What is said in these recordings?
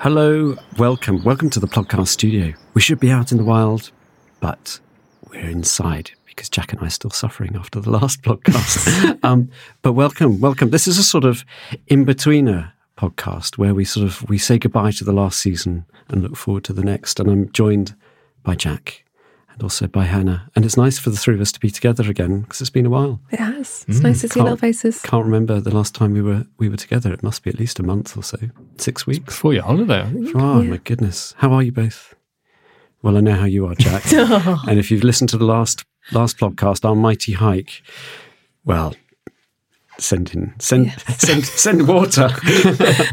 Hello, welcome, welcome to the podcast studio. We should be out in the wild, but we're inside because Jack and I are still suffering after the last podcast. um, but welcome, welcome. This is a sort of in-betweener podcast where we sort of we say goodbye to the last season and look forward to the next. And I'm joined by Jack and also by Hannah. And it's nice for the three of us to be together again because it's been a while. It has. It's mm. nice to see little faces. Can't remember the last time we were we were together. It must be at least a month or so, six weeks. Before your holiday, I think. Oh my goodness! How are you both? Well, I know how you are, Jack. and if you've listened to the last last podcast, our mighty hike, well, send in send send send water.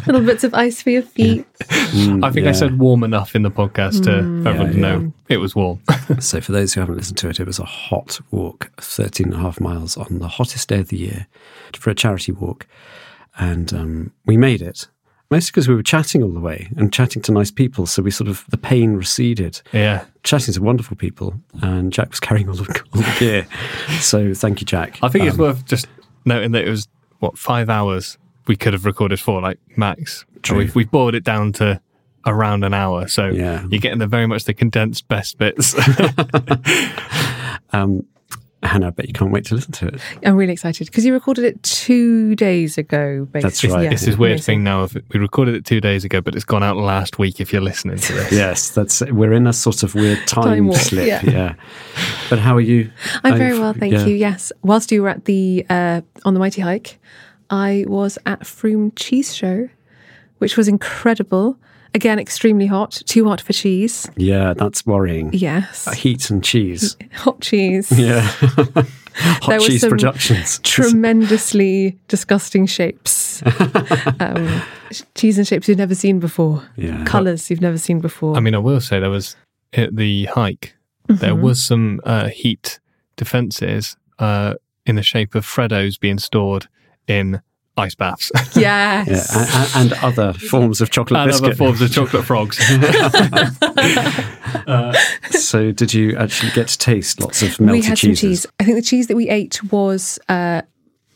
little bits of ice for your feet. I think I said warm enough in the podcast to for everyone to yeah. know it was warm. so, for those who haven't listened to it, it was a hot walk, 13 and a half miles on the hottest day of the year for a charity walk, and um, we made it. Mostly because we were chatting all the way and chatting to nice people, so we sort of the pain receded. yeah. chatting to wonderful people, and Jack was carrying all the, all the gear. So thank you, Jack. I think it's Um, worth just noting that it was, what, five hours we could have recorded for, like max. True. We've, we've bored it down to around an hour. So Yeah. you're getting the very much the condensed best bits. um, Hannah, I bet you can't wait to listen to it. I'm really excited because you recorded it two days ago. Basically. That's right. Yeah, This is weird thing now. Of we recorded it two days ago, but it's gone out last week. If you're listening to this, Yes, that's we're in a sort of weird time, Time warp, slip. yeah. Yeah. But how are you? I'm I've- very well, thank yeah. you. Yes, whilst you were at the uh, on the mighty hike, I was at Frome Cheese Show, which was incredible. Again, extremely hot, too hot for cheese. Yeah, that's worrying. Yes, Heat and cheese. hot cheese. Yeah. Hot There was cheese some productions. Tremendously disgusting shapes. um, cheese and shapes you've never seen before. Yeah. Colours you've never seen before. I mean, I will say there was at the hike, there Mm-hmm. was some uh, heat defences uh, in the shape of Freddos being stored in ice baths yes. Yeah, and, and- and other forms of chocolate and biscuit. other forms of chocolate frogs. so, did you actually get to taste lots of melted we had cheeses? some cheese. I think the cheese that we ate was uh,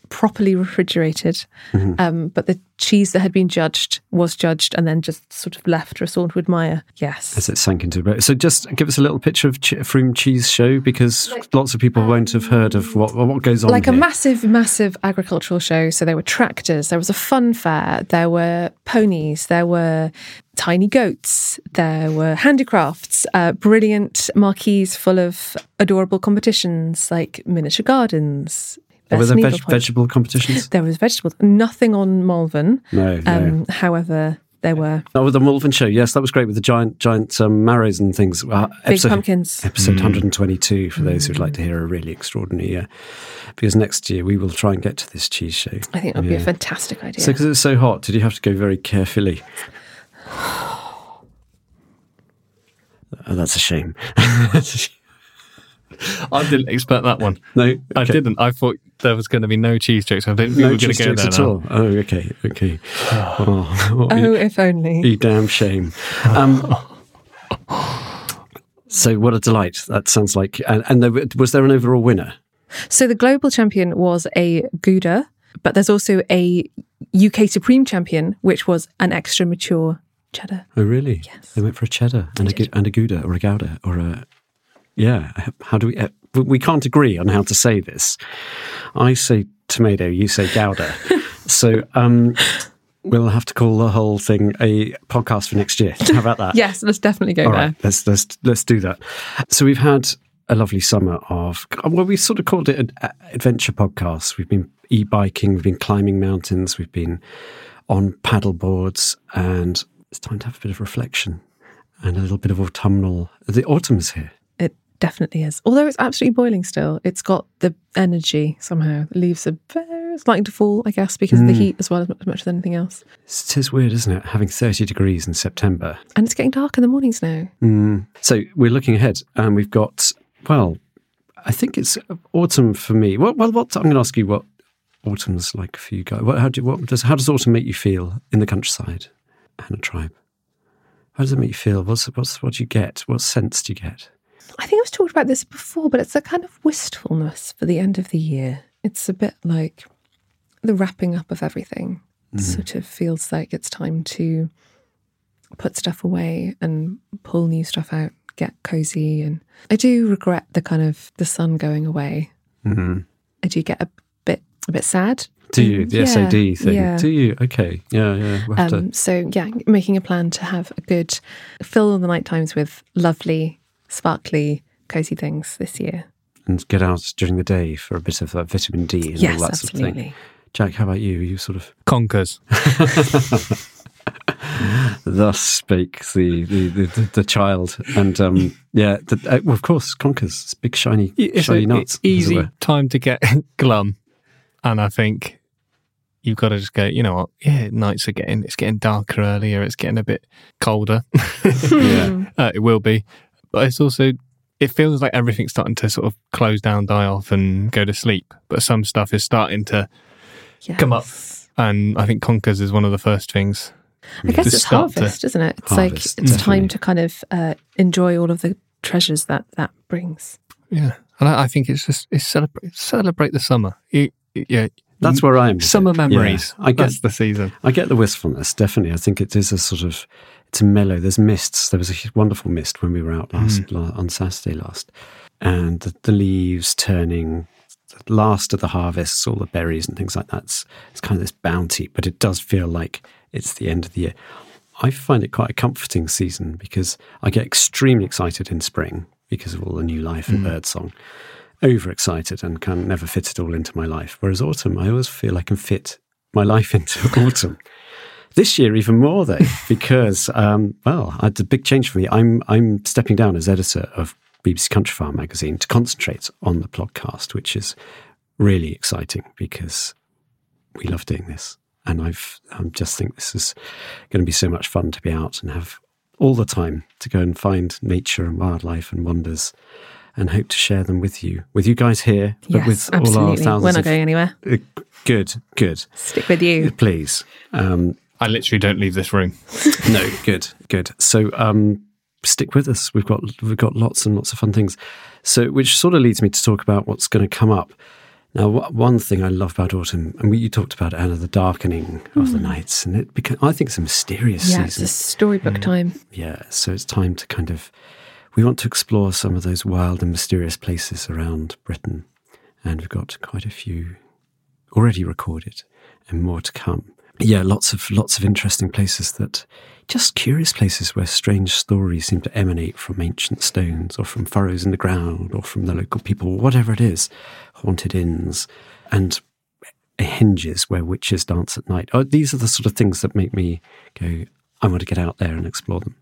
properly refrigerated, Mm-hmm. um, but the cheese that had been judged was judged and then just sort of left for us all to admire. Yes. as it sank into the So just give us a little picture of Ch- Frome Cheese Show because lots of people won't have heard of what what goes on. like a massive, massive agricultural show. So there were tractors, there was a fun fair, there were ponies, there were tiny goats, there were handicrafts, uh, brilliant marquees full of adorable competitions like miniature gardens. Were best there veg- needlepoint. vegetable competitions? There was vegetables. Nothing on Malvern. No, no. Um, however, there were Oh, the Malvern show. Yes, that was great with the giant, giant um, marrows and things. Uh, big pumpkins. Episode 122 for those who'd like to hear a really extraordinary year. Because next year we will try and get to this cheese show. I think that would be a fantastic idea. So, because it's so hot, did you have to go very carefully? Oh, that's a shame. I didn't expect that one. no, I didn't. I thought there was going to be no cheese jokes. I didn't think we were going to go jokes there at now. all. Oh, okay, okay. Oh, oh, you, if only. you damn shame. Um, so, what a delight! That sounds like. And, and there, was there an overall winner? So the global champion was a Gouda, but there's also a UK Supreme champion, which was an extra mature cheddar. Oh, really? Yes. They went for a cheddar and a, and a gouda or a gouda or a. Yeah. How do we. Uh, we can't agree on how to say this. I say tomato, you say gouda. so um, we'll have to call the whole thing a podcast for next year. How about that? Yes, let's definitely go All there. right, let's let's let's do that. So we've had a lovely summer of well, we sort of called it an adventure podcast. We've been e-biking, we've been climbing mountains, we've been on paddle boards, and it's time to have a bit of reflection and a little bit of autumnal. The autumn is here. It definitely is. Although it's absolutely boiling still, it's got the energy somehow. The leaves are very starting to fall, I guess, because of the hmm. heat as well as much, as anything else. It is weird, isn't it? Having 30 degrees in September. And it's getting dark in the mornings now. Hmm. So we're looking ahead, and we've got, well, I think it's autumn for me. Well, well what, I'm going to ask you what autumn's like for you guys. What, how, do, what does, how does autumn make you feel in the countryside and a tribe? How does it make you feel? What's, what's, what do you get? What sense do you get? I think I've talked about this before, but it's a kind of wistfulness for the end of the year. It's a bit like the wrapping up of everything. It sort of feels like it's time to put stuff away and pull new stuff out, get cozy. And I do regret the kind of the sun going away. Mm-hmm. I do get a bit a bit sad. Do you? The Yeah, SAD thing? yeah. Do you? Okay. Yeah, yeah. We'll Um, so yeah, making a plan to have a good fill the night times with lovely, sparkly, cozy things this year. and get out during the day for a bit of uh, vitamin D and yes, all that sort of thing. absolutely. Jack, how about you? Are you sort of Conkers. thus spake the the, the, the, the child, and um, yeah, the, uh, well, of course, conkers, it's big shiny It's shiny a- nuts. as easy were. time to get glum, and I think you've got to just go. You know what? Yeah, nights are getting it's getting darker earlier. It's getting a bit colder. Yeah. uh, it will be, but it's also it feels like everything's starting to sort of close down, die off, and go to sleep. But some stuff is starting to come up, and I think conkers is one of the first things. I guess it's harvest, isn't it? It's Harvest, like it's definitely. time to kind of uh, enjoy all of the treasures that that brings. Yeah, and I, I think it's just it's celebrate celebrate the summer. You- yeah, That's where I am. with summer memories. Yeah, I get That's the season. I get the wistfulness, definitely. I think it is a sort of, it's a mellow. There's mists. There was a wonderful mist when we were out last, mm-hmm. la- on Saturday last. And the, the leaves turning, the last of the harvests, all the berries and things like that. It's, it's kind of this bounty, but it does feel like it's the end of the year. I find it quite a comforting season because I get extremely excited in spring because of all the new life and mm. birdsong. Overexcited and can never fit it all into my life. Whereas autumn, I always feel I can fit my life into autumn. This year, even more though, because um, well, it's a big change for me. I'm I'm stepping down as editor of BBC Countryfile magazine to concentrate on the podcast, which is really exciting because we love doing this, and I've I just think this is going to be so much fun to be out and have all the time to go and find nature and wildlife and wonders, and hope to share them with you, with you guys here, but Yes, with all our absolutely. thousands. We're not going anywhere. Uh, good, good, Stick with you. please. Um, I literally don't leave this room. no, good, good. So um, stick with us. We've got we've got lots and lots of fun things. So which sort of leads me to talk about what's going to come up. Now, wh- one thing I love about autumn, and we, you talked about Hannah, the darkening of the nights, and it beca- I think it's a mysterious season. Yeah, it's season. a storybook time. Yeah, so it's time to kind of we want to explore some of those wild and mysterious places around Britain, and we've got quite a few already recorded and more to come. Yeah, lots of lots of interesting places that just curious places where strange stories seem to emanate from ancient stones or from furrows in the ground or from the local people, whatever it is, haunted inns and henges where witches dance at night. Oh, these are the sort of things that make me go, I want to get out there and explore them.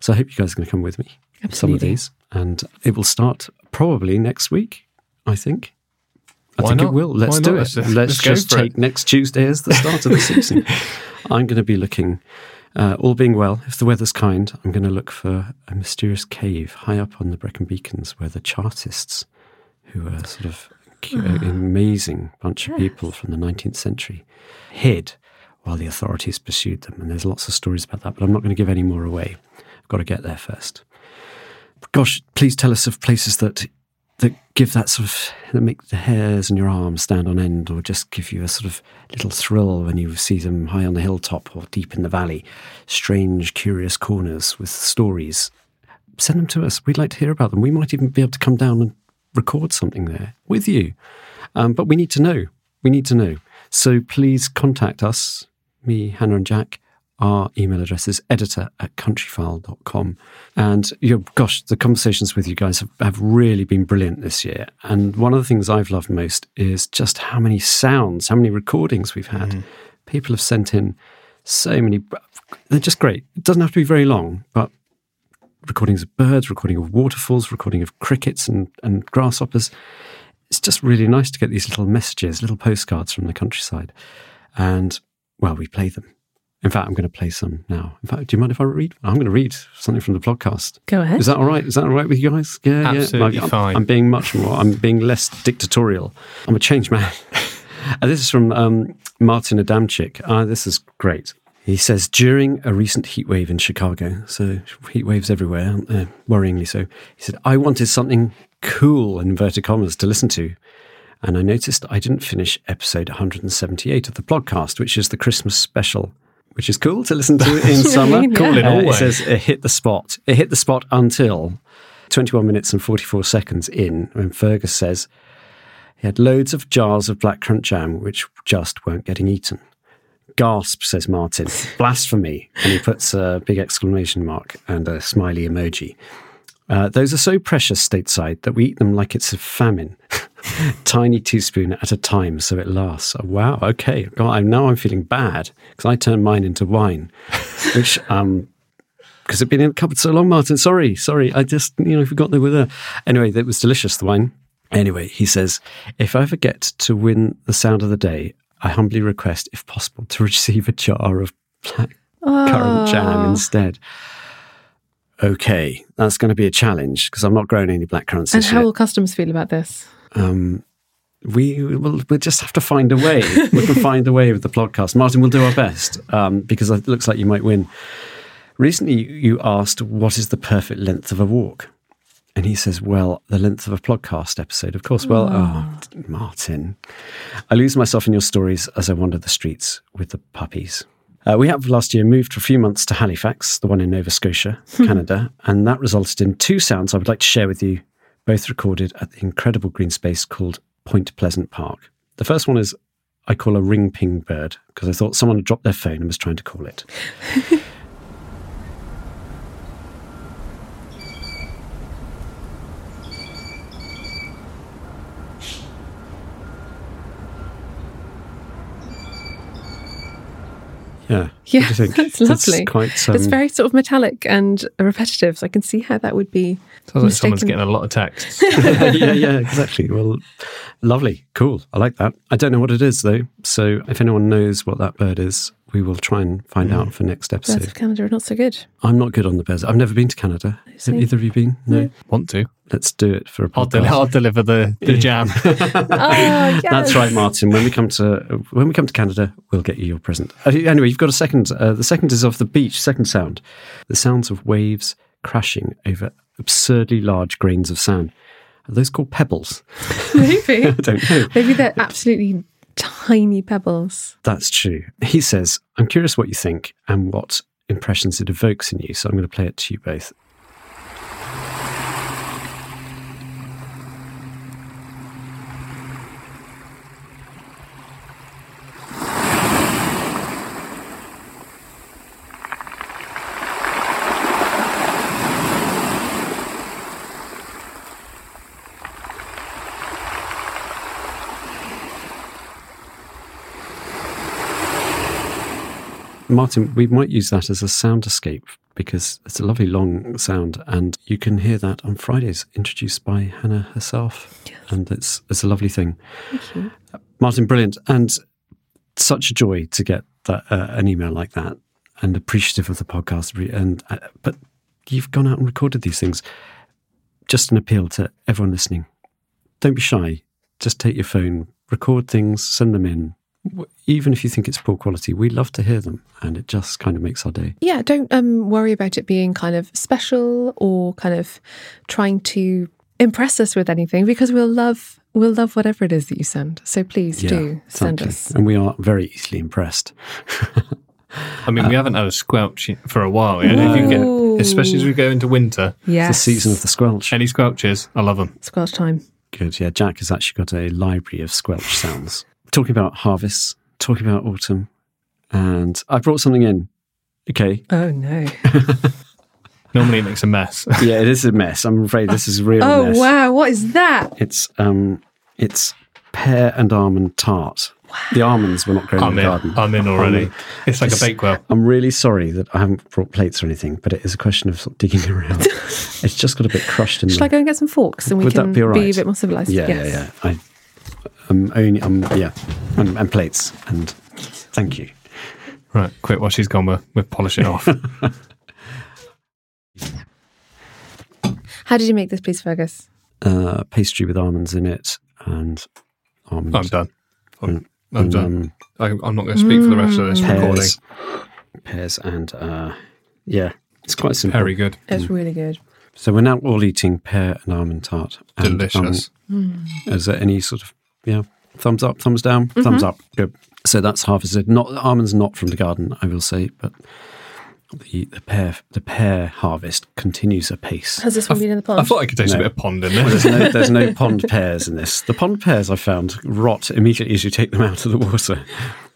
So I hope you guys are going to come with me. Some of these. And it will start probably next week, I think. I Why think not? it will. Let's Why do not? it. Let's Let's, just- let's go just for it. take next Tuesday as the start of the season. I'm going to be looking, uh, all being well, if the weather's kind, I'm going to look for a mysterious cave high up on the Brecon Beacons where the Chartists, who are sort of an amazing bunch of people from the 19th century, hid while the authorities pursued them. And there's lots of stories about that, but I'm not going to give any more away. I've got to get there first. Gosh, please tell us of places that that give that sort of that make the hairs on your arms stand on end, or just give you a sort of little thrill when you see them high on the hilltop or deep in the valley. Strange, curious corners with stories. Send them to us. We'd like to hear about them. We might even be able to come down and record something there with you. Um, but we need to know. We need to know. So please contact us, me, Hannah, and Jack. Our email address is editor at countryfile.com. And you know, gosh, the conversations with you guys have, have really been brilliant this year. And one of the things I've loved most is just how many sounds, how many recordings we've had. Mm-hmm. People have sent in so many. They're just great. It doesn't have to be very long, but recordings of birds, recording of waterfalls, recording of crickets and, and grasshoppers. It's just really nice to get these little messages, little postcards from the countryside. And, well, we play them. In fact, I'm going to play some now. In fact, do you mind if I read? I'm going to read something from the podcast. Go ahead. Is that all right? Is that all right with you guys? Yeah, Absolutely yeah. I'm, fine. I'm being much more. I'm being less dictatorial. I'm a change man. and this is from um, Martin Adamczyk. Uh, this is great. He says during a recent heat wave in Chicago, so heat waves everywhere, aren't there? worryingly so. He said, "I wanted something cool in inverted commas to listen to." And I noticed I didn't finish episode 178 of the podcast, which is the Christmas special, which is cool to listen to in summer. Cool in Uh, it says it hit the spot. It hit the spot until 21 minutes and 44 seconds in, when Fergus says he had loads of jars of blackcurrant jam which just weren't getting eaten. Gasp, says Martin. Blasphemy. And he puts a big exclamation mark and a smiley emoji. Uh, those are so precious stateside that we eat them like it's a famine. Tiny teaspoon at a time, so it lasts. Oh, wow, okay. God, I'm, now I'm feeling bad because I turned mine into wine, which um, because it'd been in the cupboard so long, Martin. Sorry, sorry. I just, you know, forgot they were there. Anyway, that was delicious, the wine. Anyway, he says, if I ever get to win the sound of the day, I humbly request, if possible, to receive a jar of black currant jam instead. Okay, that's going to be a challenge because I'm not growing any black currants And how year. will customers feel about this? Um, we will we'll just have to find a way. we can find a way with the podcast. Martin, we'll do our best um, because it looks like you might win. Recently, you- asked, What is the perfect length of a walk? And he says, Well, the length of a podcast episode, of course. Well, oh, Martin. I lose myself in your stories as I wander the streets with the puppies. Uh, we have last year moved for a few months to Halifax, the one in Nova Scotia, Canada, and that resulted in two sounds I would like to share with you, both recorded at the incredible green space called Point Pleasant Park. The first one is I call a ring ping bird because I thought someone had dropped their phone and was trying to call it. Yeah. Yeah, What do you think? that's That's lovely. quite, um, it's very sort of metallic and repetitive, so I can see how that would be. Sounds like someone's getting a lot of texts. yeah, yeah, exactly. Well, lovely, cool. I like that. I don't know what it is though. So if anyone knows what that bird is, we will try and find out for next Birds episode. of Canada are not so good. I'm not good on the birds. I've never been to Canada. Have either of you been? No. Want to? Let's do it for a I'll, del- podcast. I'll deliver the, the jam. Oh, yes. That's right, Martin. When we come to when we come to Canada, we'll get you your present. Uh, Anyway, you've got a second. Uh, the second is of the beach. Second sound, the sounds of waves crashing over absurdly large grains of sand. Are those called pebbles? Maybe. I don't know. Maybe they're absolutely tiny pebbles. That's true. He says, I'm curious what you think and what impressions it evokes in you. So I'm going to play it to you both. Martin, we might use that as a soundscape because it's a lovely long sound, and you can hear that on Fridays, introduced by Hannah herself, and it's it's a lovely thing. Martin, brilliant, and such a joy to get that, uh, an email like that, and appreciative of the podcast. And uh, but you've gone out and recorded these things. Just an appeal to everyone listening: don't be shy. Just take your phone, record things, send them in even if you think it's poor quality, we love to hear them, and it just kind of makes our day. Yeah, don't um, worry about it being kind of special or kind of trying to impress us with anything because we'll love we'll love whatever it is that you send. So please do send exactly. us. and we are very easily impressed. I mean, we haven't had a squelch for a while. yet. If you get, especially as we go into winter. Yes. The season of the squelch. Any squelches, I love them. Squelch time. Good, yeah. Jack has actually got a library of squelch sounds. Talking about harvests, talking about autumn, and I brought something in. Okay, Oh no. Normally it makes a mess. yeah, it is a mess. I'm afraid this is a real oh mess. wow, what is that? It's um, it's pear and almond tart. The almonds were not grown I'm in the garden. I'm in already. It's like a It's- bakewell. I'm really sorry that I haven't brought plates or anything, but it is a question of sort of digging around. it's just got a bit crushed in Should the. I go and get some forks and we Would that can be all right? a bit more civilized? Yeah, yes. yeah, yeah. I, I'm only, I'm, yeah, and, and plates, and thank you. Right, quick, while she's gone, we're, we're polishing off. How did you make this, please, Fergus? Uh, pastry with almonds in it, and almonds. I'm done. I'm, And- I'm and, done. um, I, I'm not going to speak for the rest of this recording. pears, pears, and uh, yeah, it's quite simple. Very good. It's really good. So we're now all eating pear and almond tart. And, um, Delicious. is there any sort of yeah thumbs up, thumbs down, thumbs up? Good. So that's harvested. Not almonds, not from the garden, I will say, but the the pear the pear harvest continues apace. Has this one been in the pond? I thought I could taste No. a bit of pond in There's there. no, there's no pond pears in this. The pond pears I found rot immediately as you take them out of the water.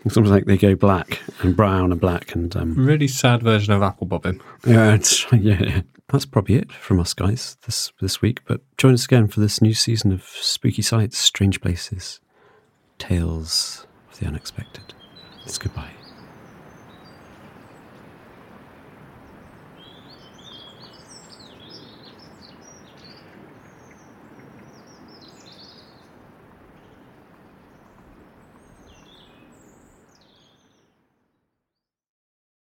It's almost like they go black and brown and black and um, really sad version of apple bobbing. yeah, it's, yeah, yeah. That's probably it from us guys this this week. But join us again for this new season of spooky sights, strange places, tales of the unexpected. It's goodbye.